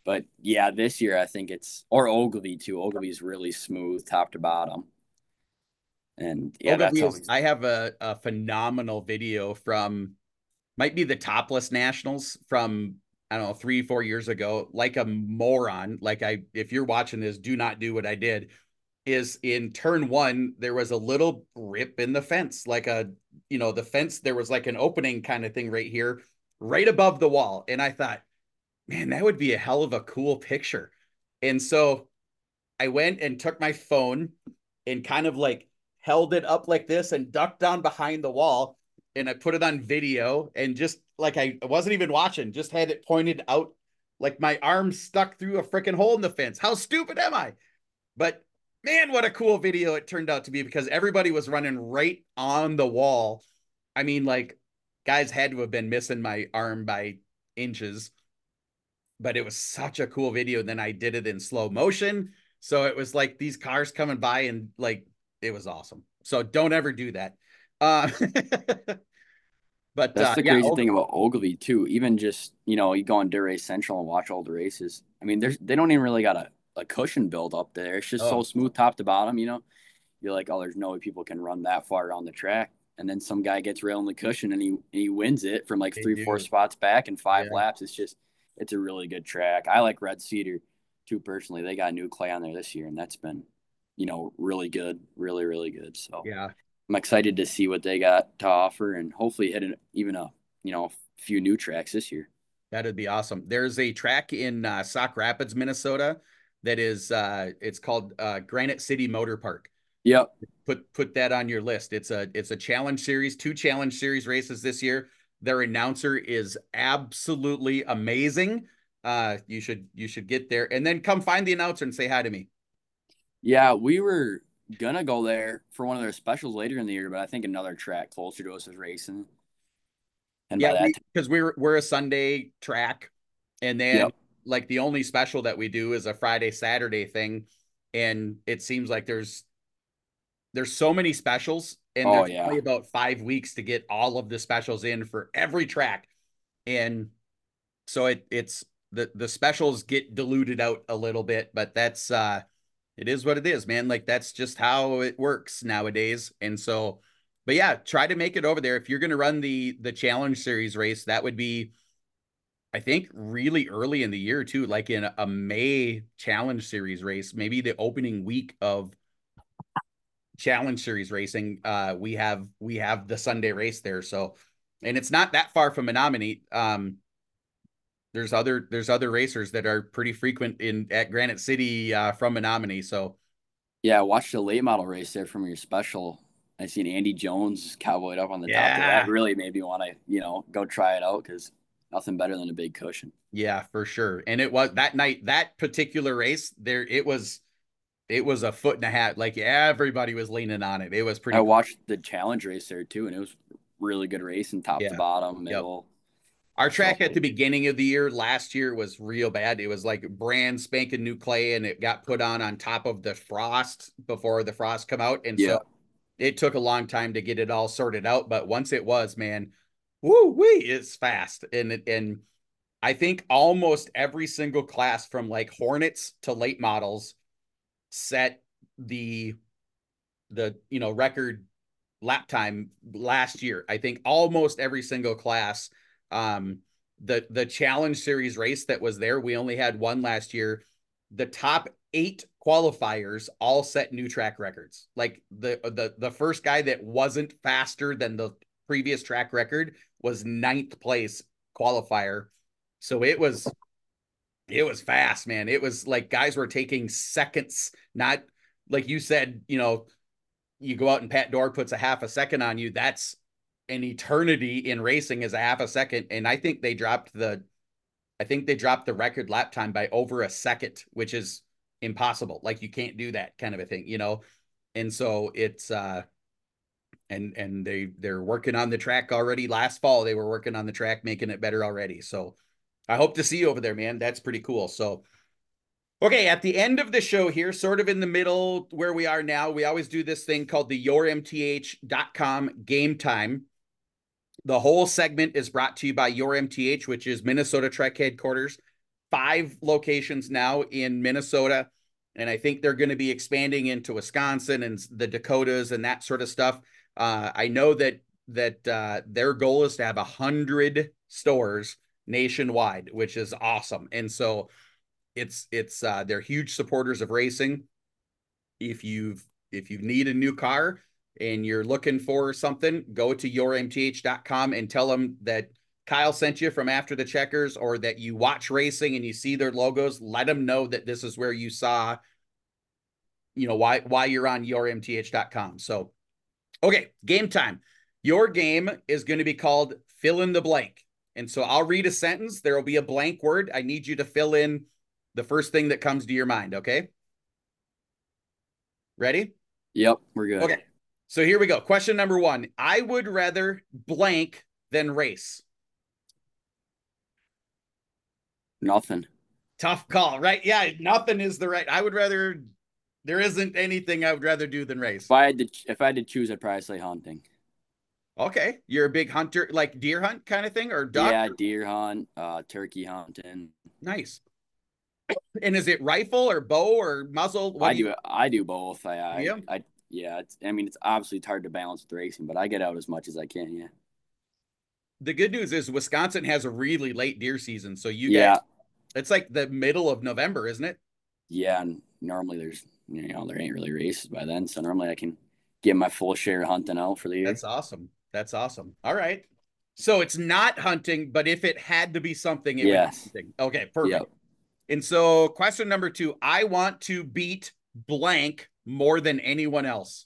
But yeah, this year I think it's or Ogilvie too. Ogilvie's really smooth top to bottom. And yeah, Ogilvy that's always... I have a, a phenomenal video from might be the topless nationals from I don't know, three, four years ago, like a moron. Like I, if you're watching this, do not do what I did. Is in turn one, there was a little rip in the fence, like a, you know, the fence, there was like an opening kind of thing right here, right above the wall. And I thought, man, that would be a hell of a cool picture. And so I went and took my phone and kind of like held it up like this and ducked down behind the wall and I put it on video and just like I wasn't even watching, just had it pointed out like my arm stuck through a freaking hole in the fence. How stupid am I? But man, what a cool video it turned out to be because everybody was running right on the wall. I mean, like guys had to have been missing my arm by inches, but it was such a cool video. And then I did it in slow motion. So it was like these cars coming by and like it was awesome. So don't ever do that. Uh, [laughs] but that's uh, the crazy yeah, thing about Ogilvie too. Even just you know, you go on Dirt Race Central and watch all the races. I mean, there's they don't even really got a, a cushion build up there. It's just oh. so smooth top to bottom. You know, you're like, oh, there's no way people can run that far around the track. And then some guy gets rail railing the cushion and he he wins it from like they three do. four spots back in five yeah. laps. It's just it's a really good track. I like Red Cedar too personally. They got new clay on there this year, and that's been you know really good, really really good. So yeah, I'm excited to see what they got to offer and hopefully hit an, even a you know a few new tracks this year. That'd be awesome. There's a track in uh, Sauk Rapids, Minnesota, that is uh, it's called uh, Granite City Motor Park. Yep. Put put that on your list. It's a it's a challenge series, two challenge series races this year. Their announcer is absolutely amazing. Uh, you should you should get there and then come find the announcer and say hi to me. Yeah, we were gonna go there for one of their specials later in the year, but I think another track closer to us is racing. And yeah, because we, are we're a Sunday track, and then yep. Like the only special that we do is a Friday Saturday thing, and it seems like there's there's so many specials, and oh, there's yeah. only about five weeks to get all of the specials in for every track, and so it it's the the specials get diluted out a little bit, but that's uh it is what it is, man. Like that's just how it works nowadays. And so, but yeah, try to make it over there. If you're going to run the the challenge series race, that would be, I think, really early in the year too, like in a May challenge series race, maybe the opening week of challenge series racing. Uh, we have we have the Sunday race there, so and it's not that far from Menomonie. Um, there's other there's other racers that are pretty frequent in at Granite City uh, from Menomonie. So yeah, I watched the late model race there from your special. I seen Andy Jones cowboyed up on the yeah. top. That really made me want to you know go try it out because nothing better than a big cushion. Yeah, for sure. And it was that night that particular race there. It was it was a foot and a half. Like everybody was leaning on it. It was pretty. I cool. watched the challenge race there too, and it was really good race and top yeah. to bottom, middle. Yep. Our track at the beginning of the year last year was real bad. It was like brand spanking new clay, and it got put on on top of the frost before the frost come out, and yeah. so it took a long time to get it all sorted out. But once it was, man, woo wee, it's fast, and and I think almost every single class from like Hornets to late models set the the you know record lap time last year. I think almost every single class um, the the challenge series race that was there, we only had one last year. The top eight qualifiers all set new track records. Like the the the first guy that wasn't faster than the previous track record was ninth place qualifier. So it was it was fast, man. It was like guys were taking seconds, not like you said, you know, you go out and Pat Doar puts a half a second on you. That's an eternity in racing is a half a second. And I think they dropped the I think they dropped the record lap time by over a second, which is impossible. Like you can't do that kind of a thing, you know? And so it's uh and and they they're working on the track already. Last fall they were working on the track, making it better already. So I hope to see you over there, man. That's pretty cool. So Okay, at the end of the show here, sort of in the middle where we are now, we always do this thing called the yourmth.com game time. The whole segment is brought to you by Your MTH, which is Minnesota Truck headquarters. Five locations now in Minnesota. And I think they're going to be expanding into Wisconsin and the Dakotas and that sort of stuff. Uh, I know that that uh, their goal is to have a hundred stores nationwide, which is awesome. And so it's it's uh, they're huge supporters of racing. If you've if you need a new car and you're looking for something, go to yourmth.com and tell them that Kyle sent you from after the checkers or that you watch racing and you see their logos, let them know that this is where you saw you know why why you're on yourmth.com. So okay, game time. Your game is going to be called fill in the blank. And so I'll read a sentence, there will be a blank word. I need you to fill in the first thing that comes to your mind, okay? Ready? Yep, we're good. Okay. So here we go. Question number 1. I would rather blank than race. Nothing. Tough call, right? Yeah, nothing is the right. I would rather there isn't anything I would rather do than race. If I had to if I had to choose, I'd probably say hunting. Okay. You're a big hunter, like deer hunt kind of thing or duck? Yeah, deer hunt, uh, turkey hunting. Nice. And is it rifle or bow or muzzle? What I do, you... I do both. I, I, yeah. I, yeah. It's, I mean, it's obviously it's hard to balance with racing, but I get out as much as I can. Yeah. The good news is Wisconsin has a really late deer season, so you yeah. Get, it's like the middle of November, isn't it? Yeah, and normally there's you know there ain't really races by then, so normally I can get my full share of hunting out for the year. That's awesome. That's awesome. All right. So it's not hunting, but if it had to be something, it yes. would be hunting. Okay, perfect. Yep. And so question number two, I want to beat blank more than anyone else.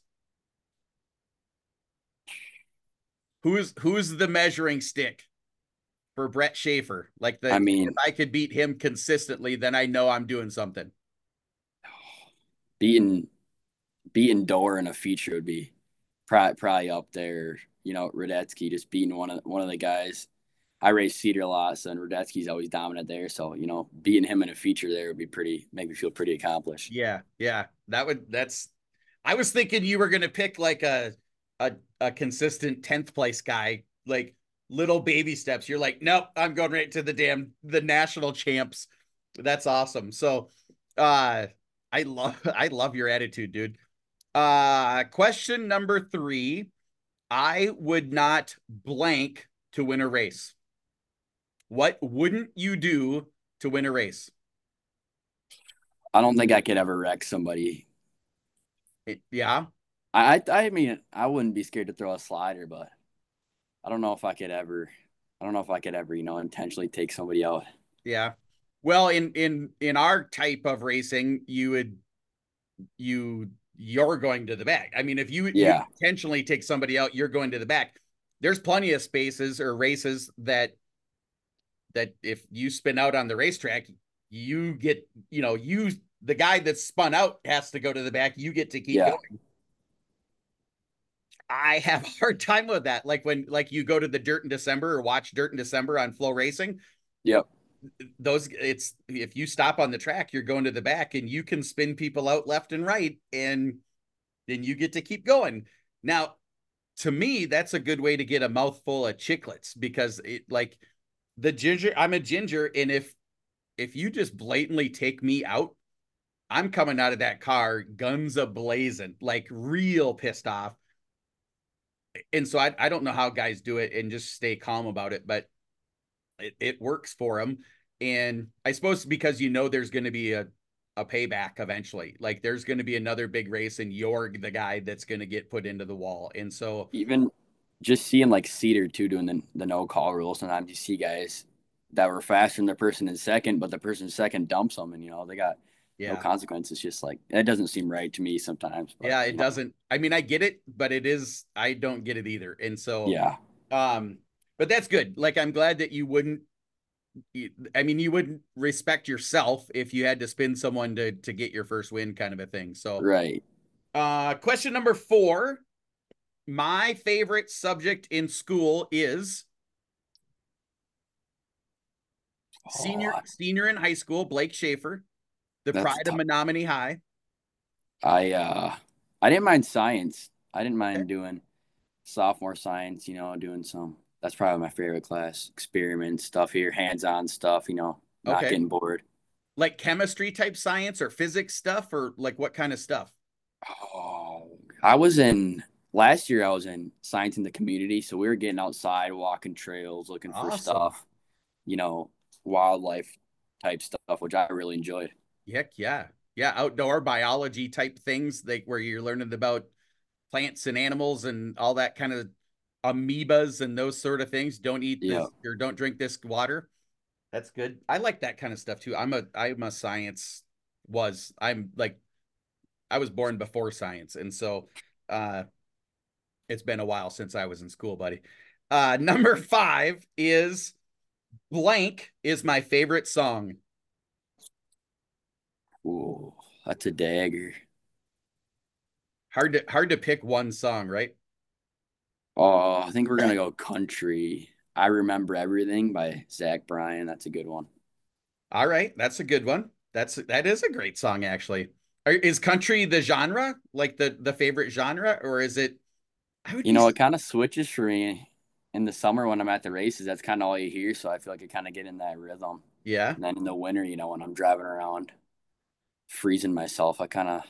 Who's who's the measuring stick for Brett Shafer? Like the I mean if I could beat him consistently, then I know I'm doing something. Beating beating Doar in a feature would be probably, up there you know, Redetzke just beating one of one of the guys. I race Cedar a lot, so and Redetzke's always dominant there. So, you know, beating him in a feature there would be pretty make me feel pretty accomplished. Yeah, yeah. That would that's I was thinking you were gonna pick like a a, a consistent 10th place guy, like little baby steps. You're like, nope, I'm going right to the damn the national champs. That's awesome. So uh I love [laughs] I love your attitude, dude. Uh question number three I would not blank to win a race. What wouldn't you do to win a race? I don't think I could ever wreck somebody. It, yeah. I I mean I wouldn't be scared to throw a slider, but I don't know if I could ever I don't know if I could ever, you know, intentionally take somebody out. Yeah. Well, in in in our type of racing, you would you you're going to the back. I mean, if you, yeah. you intentionally take somebody out, you're going to the back. There's plenty of spaces or races that that if you spin out on the racetrack, you get, you know, you the guy that's spun out has to go to the back. You get to keep yeah. going. I have a hard time with that. Like when like you go to the dirt in December or watch dirt in December on FloRacing. Yep. Those it's if you stop on the track, you're going to the back and you can spin people out left and right and then you get to keep going. Now, to me, that's a good way to get a mouthful of chiclets because it like the ginger, I'm a ginger, and if if you just blatantly take me out, I'm coming out of that car guns a blazing, like real pissed off. And so I, I don't know how guys do it and just stay calm about it, but it, it works for them. And I suppose because you know there's going to be a, a payback eventually. Like there's going to be another big race, and you're the guy that's going to get put into the wall. And so even just seeing like Cedar too doing the, the no call rule, sometimes you see guys that were faster than the person in second, but the person in second dumps them, and you know they got yeah. no consequences. Just like that doesn't seem right to me sometimes. But, yeah, it know. doesn't. I mean, I get it, but it is. I don't get it either. And so yeah. Um, but that's good. Like I'm glad that you wouldn't. I mean, you wouldn't respect yourself if you had to spin someone to to get your first win, kind of a thing. So right. Uh, question number four. My favorite subject in school is senior senior in high school. Blake Shafer. The That's Pride of tough. Menomonie High. I uh I didn't mind science. I didn't mind Okay. doing sophomore science, you know, doing some that's probably my favorite class. Experiment stuff here, hands-on stuff, you know, not Okay. getting bored. Like chemistry type science or physics stuff or like what kind of stuff? Oh, I was in last year I was in science in the community, so we were getting outside, walking trails, looking for stuff, you know, wildlife type stuff, which I really enjoyed. Heck yeah. Yeah, outdoor biology type things like where you're learning about plants and animals and all that kind of amoebas and those sort of things. Don't eat Yeah. this or don't drink this water. That's good. I like that kind of stuff too. I'm a I'm a science was. I'm like I was born before science and so uh it's been a while since I was in school, buddy. Uh [laughs] number 5 is blank is my favorite song. Ooh, that's a dagger. Hard to hard to pick one song, right? Oh, I think we're gonna go country. I remember everything by Zach Bryan. That's a good one. All right, that's a good one. That's that is a great song actually. Are, is country the genre, like the the favorite genre, or is it? I would You know, it kind of switches for me in the summer when I'm at the races. That's kind of all you hear, so I feel like I kind of get in that rhythm. yeah, And then in the winter, you know, when I'm driving around, freezing myself, I kind of,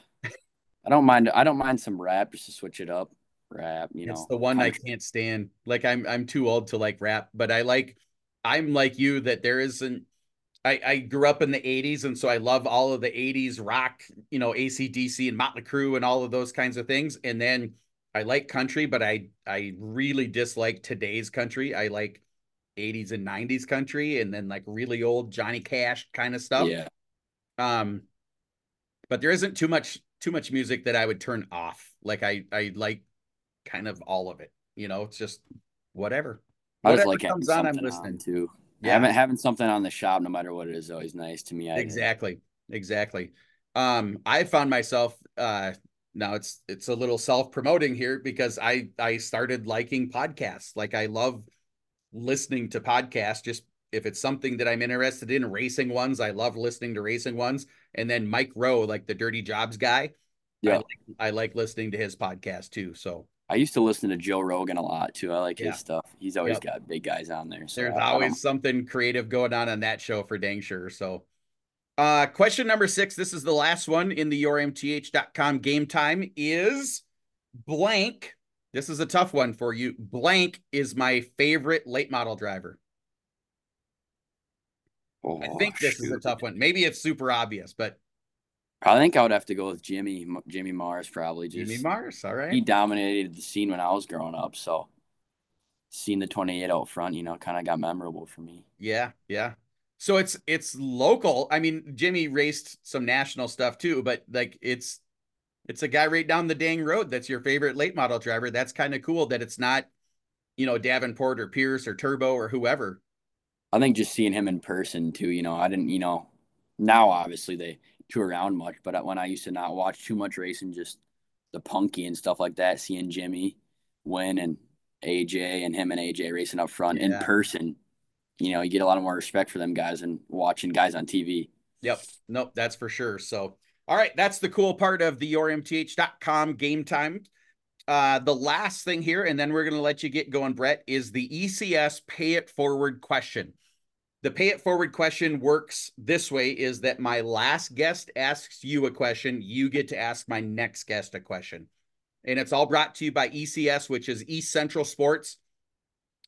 I don't mind. I don't mind some rap just to switch it up. Rap, you know, it's know. the one I can't stand. Like I'm I'm too old to like rap, but I like. I'm like you that there isn't. I I grew up in the '80s, and so I love all of the '80s rock, you know, AC/DC and Motley Crue and all of those kinds of things. And then I like country, but I I really dislike today's country. I like 80s and 90s country and then like really old Johnny Cash kind of stuff. Yeah, Um but there isn't too much too much music that I would turn off. Like I I like kind of all of it. You know, it's just whatever. I just Whatever like having comes on, I'm something listening. on too. Yeah. Having having something on the shop, no matter what it is, always nice to me. I, Exactly. Exactly. Um I found myself uh now it's it's a little self-promoting here because I I started liking podcasts. Like I love listening to podcasts just if it's something that I'm interested in, racing ones, I love listening to racing ones. And then Mike Rowe, like the Dirty Jobs guy, I Yeah, like, I like listening to his podcast too. So I used to listen to Joe Rogan a lot too. I like Yeah. his stuff. He's always Yep. got big guys on there. So there's always something creative going on on that show for dang sure. So, uh, question number six. This is the last one in the yourmth.com game time is blank. This is a tough one for you. Blank is my favorite late model driver. Oh, I think this is a tough one. Maybe it's super obvious, but I think I would have to go with Jimmy. Jimmy Mars probably just Jimmy Mars. All right. he dominated the scene when I was growing up. So seeing the 28 out front, you know, kind of got memorable for me. Yeah, yeah. So it's it's local. I mean, Jimmy raced some national stuff too, but like it's it's a guy right down the dang road that's your favorite late model driver. That's kind of cool that it's not, you know, Davenport or Pierce or Turbo or whoever. I think just seeing him in person too, you know, I didn't, you know, now obviously they tour around much, but when I used to not watch too much racing, just the punky and stuff like that, seeing Jimmy win and AJ and him and AJ racing up front in person, you know, you get a lot more respect for them guys and watching guys on TV. Yep. Nope, that's for sure. So, all right, that's the cool part of the yourmth.com game time. Uh, the last thing here, and then we're going to let you get going, Brett, is the ECS pay it forward question. The pay it forward question works this way is that my last guest asks you a question, you get to ask my next guest a question. And it's all brought to you by ECS, which is East Central Sports.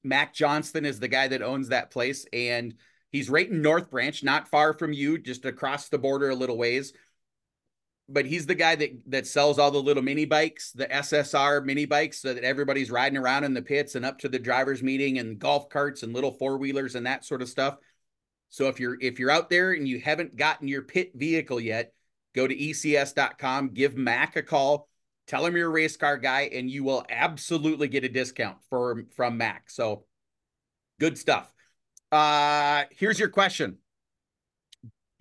Mac Johnston is the guy that owns that place, and he's right in North Branch, not far from you, just across the border a little ways. But he's the guy that that sells all the little mini bikes, the SSR mini bikes, so that everybody's riding around in the pits and up to the drivers' meeting and golf carts and little four wheelers and that sort of stuff. So if you're if you're out there and you haven't gotten your pit vehicle yet, go to ecs.com, give Mac a call, tell him you're a race car guy, and you will absolutely get a discount for from Mac. So good stuff. Uh here's your question.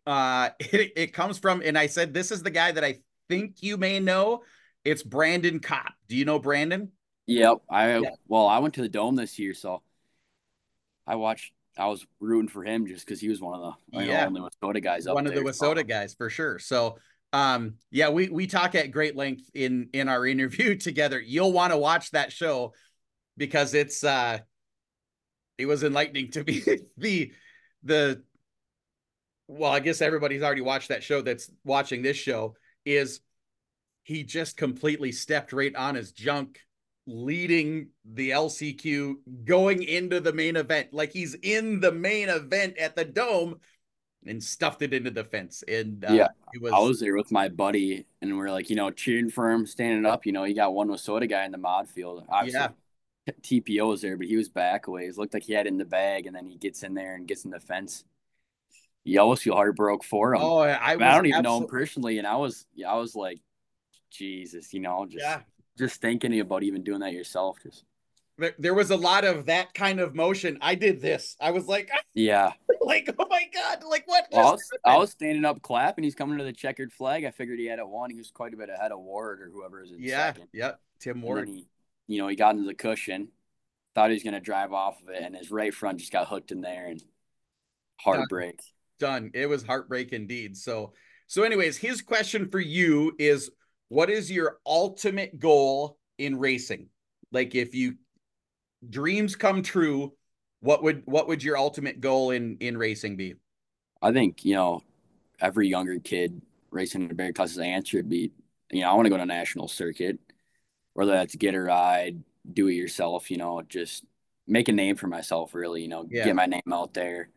Uh [laughs] it, it comes from, and I said this is the guy that I think you may know. It's Brandon Kopp. Do you know Brandon? Yep. I Yeah. well, I went to the dome this year, so I watched I was rooting for him just because he was one of the yeah. only Wissota guys one of the Wissota guys for sure. So um yeah we we talk at great length in in our [laughs] interview together you'll want to watch that show because it's uh it was enlightening to be [laughs] the the well i guess everybody's already watched that show that's watching this show is he just completely stepped right on his junk leading the lcq going into the main event like he's in the main event at the dome and stuffed it into the fence. And uh, yeah, was. I was there with my buddy, and we are like, you know, cheering for him, standing up. You know, he got one with Wissota guy in the mod field. Obviously, yeah, TPO was there, but he was back away. It looked like he had it in the bag, and then he gets in there and gets in the fence. You always feel heartbroken for him. Oh, I, I, mean, I don't even know him personally, and I was, I was like, Jesus, you know, just, yeah. just thinking about even doing that yourself, just there was a lot of that kind of motion. I did this. I was like, [laughs] yeah, like oh my god, like what? Well, I, was, I, was, standing up clapping. He's coming to the checkered flag. I figured he had it won. He was quite a bit ahead of Ward or whoever is in yeah, second. Yeah, Tim Ward. He, you know, he got into the cushion, thought he was gonna drive off of it, and his right front just got hooked in there and heartbreak. Done. It was heartbreak indeed. So, so anyways, his question for you is, what is your ultimate goal in racing? Like if you dreams come true, what would what would your ultimate goal in in racing be? I think you know every younger kid racing in the big classes answer would be you know I want to go to national circuit, whether that's get a ride, do it yourself, you know, just make a name for myself. Really, you know, yeah. get my name out there.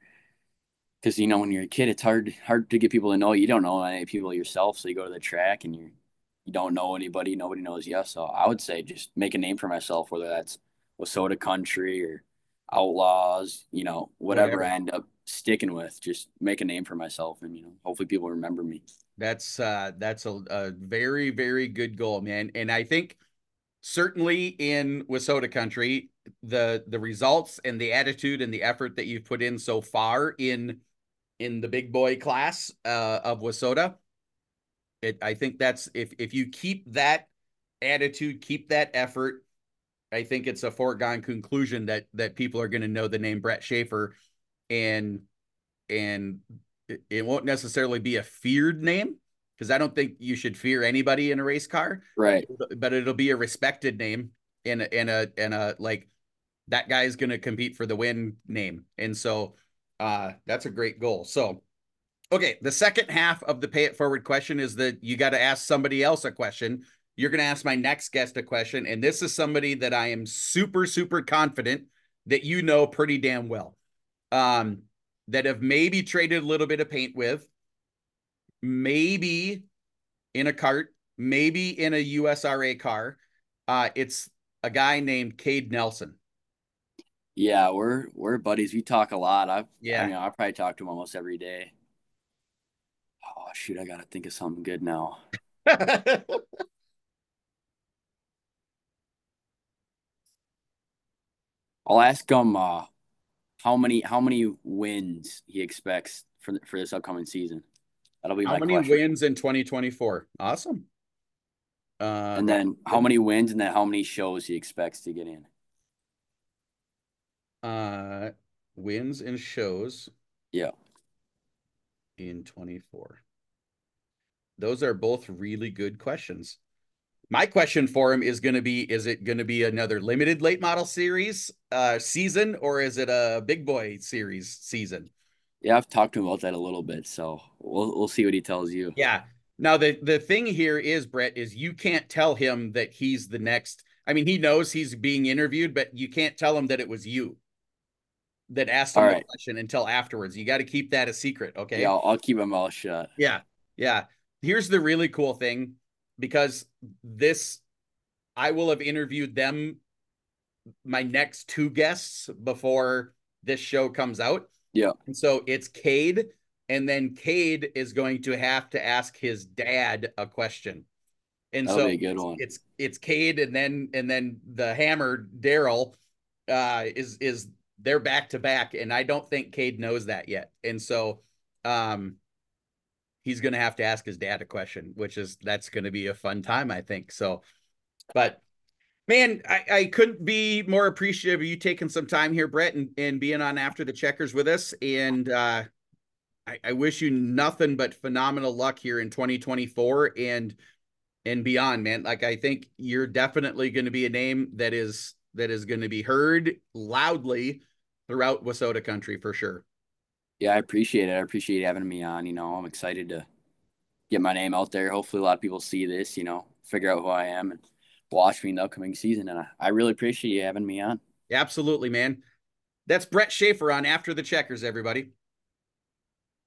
Because you know when you're a kid, it's hard hard to get people to know you. don't know any people yourself, so you go to the track and you you don't know anybody, nobody knows you. So I would say just make a name for myself, whether that's Wissota Country or Outlaws, you know, whatever, whatever, I end up sticking with, just make a name for myself and, you know, hopefully people remember me. That's uh that's a, a very, very good goal, man. And I think certainly in Wissota country, the the results and the attitude and the effort that you've put in so far in in the big boy class uh, of WISSOTA. it I think that's if if you keep that attitude, keep that effort, I think it's a foregone conclusion that that people are going to know the name Brett Shafer, and and it, it won't necessarily be a feared name because I don't think you should fear anybody in a race car, right? But it'll be a respected name and and a and a like that guy's going to compete for the win name, and so uh, that's a great goal. So. Okay, the second half of the pay it forward question is that you got to ask somebody else a question you're going to ask my next guest a question. And this is somebody that I am super, super confident that you know pretty damn well. Um, that have maybe traded a little bit of paint with, maybe in a cart, maybe in a USRA car. Uh, it's a guy named Cade Nelson. Yeah, we're we're buddies. We talk a lot. I've yeah, I mean, I probably talk to him almost every day. Oh shoot, I gotta think of something good now. [laughs] I'll ask him uh, how many how many wins he expects for for this upcoming season. That'll be how many question. wins in 2024. Awesome. Uh, and then how many wins and then how many shows he expects to get in. Uh, wins and shows. Yeah. In 24. Those are both really good questions. My question for him is going to be: Is it going to be another limited late model series uh, season, or is it a big boy series season? Yeah, I've talked to him about that a little bit, so we'll we'll see what he tells you. Yeah. Now the the thing here is, Brett, is you can't tell him that he's the next. I mean, he knows he's being interviewed, but you can't tell him that it was you that asked him All the question until afterwards. You got to keep that a secret, okay? Yeah, I'll, I'll keep my mouth shut. Yeah, yeah. Here's the really cool thing because this I will have interviewed them my next two guests before this show comes out. Yeah. And so it's Cade and then Cade is going to have to ask his dad a question. And That'll so a one. it's it's Cade and then and then the hammer Daryl uh is is they're back to back and I don't think Cade knows that yet. And so um he's going to have to ask his dad a question, which is that's going to be a fun time, I think. So, but Man, I, I couldn't be more appreciative of you taking some time here, Brett, and, and being on After the Checkers with us. And uh, I, I wish you nothing but phenomenal luck here in 2024 and and beyond, man. Like I think you're definitely going to be a name that is that is going to be heard loudly throughout WISSOTA country for sure. Yeah, I appreciate it. I appreciate having me on. You know, I'm excited to get my name out there. Hopefully, a lot of people see this. You know, figure out who I am and watch me in the upcoming season. And I, I really appreciate you having me on. Absolutely, man. That's Brett Shafer on After the Checkers, everybody.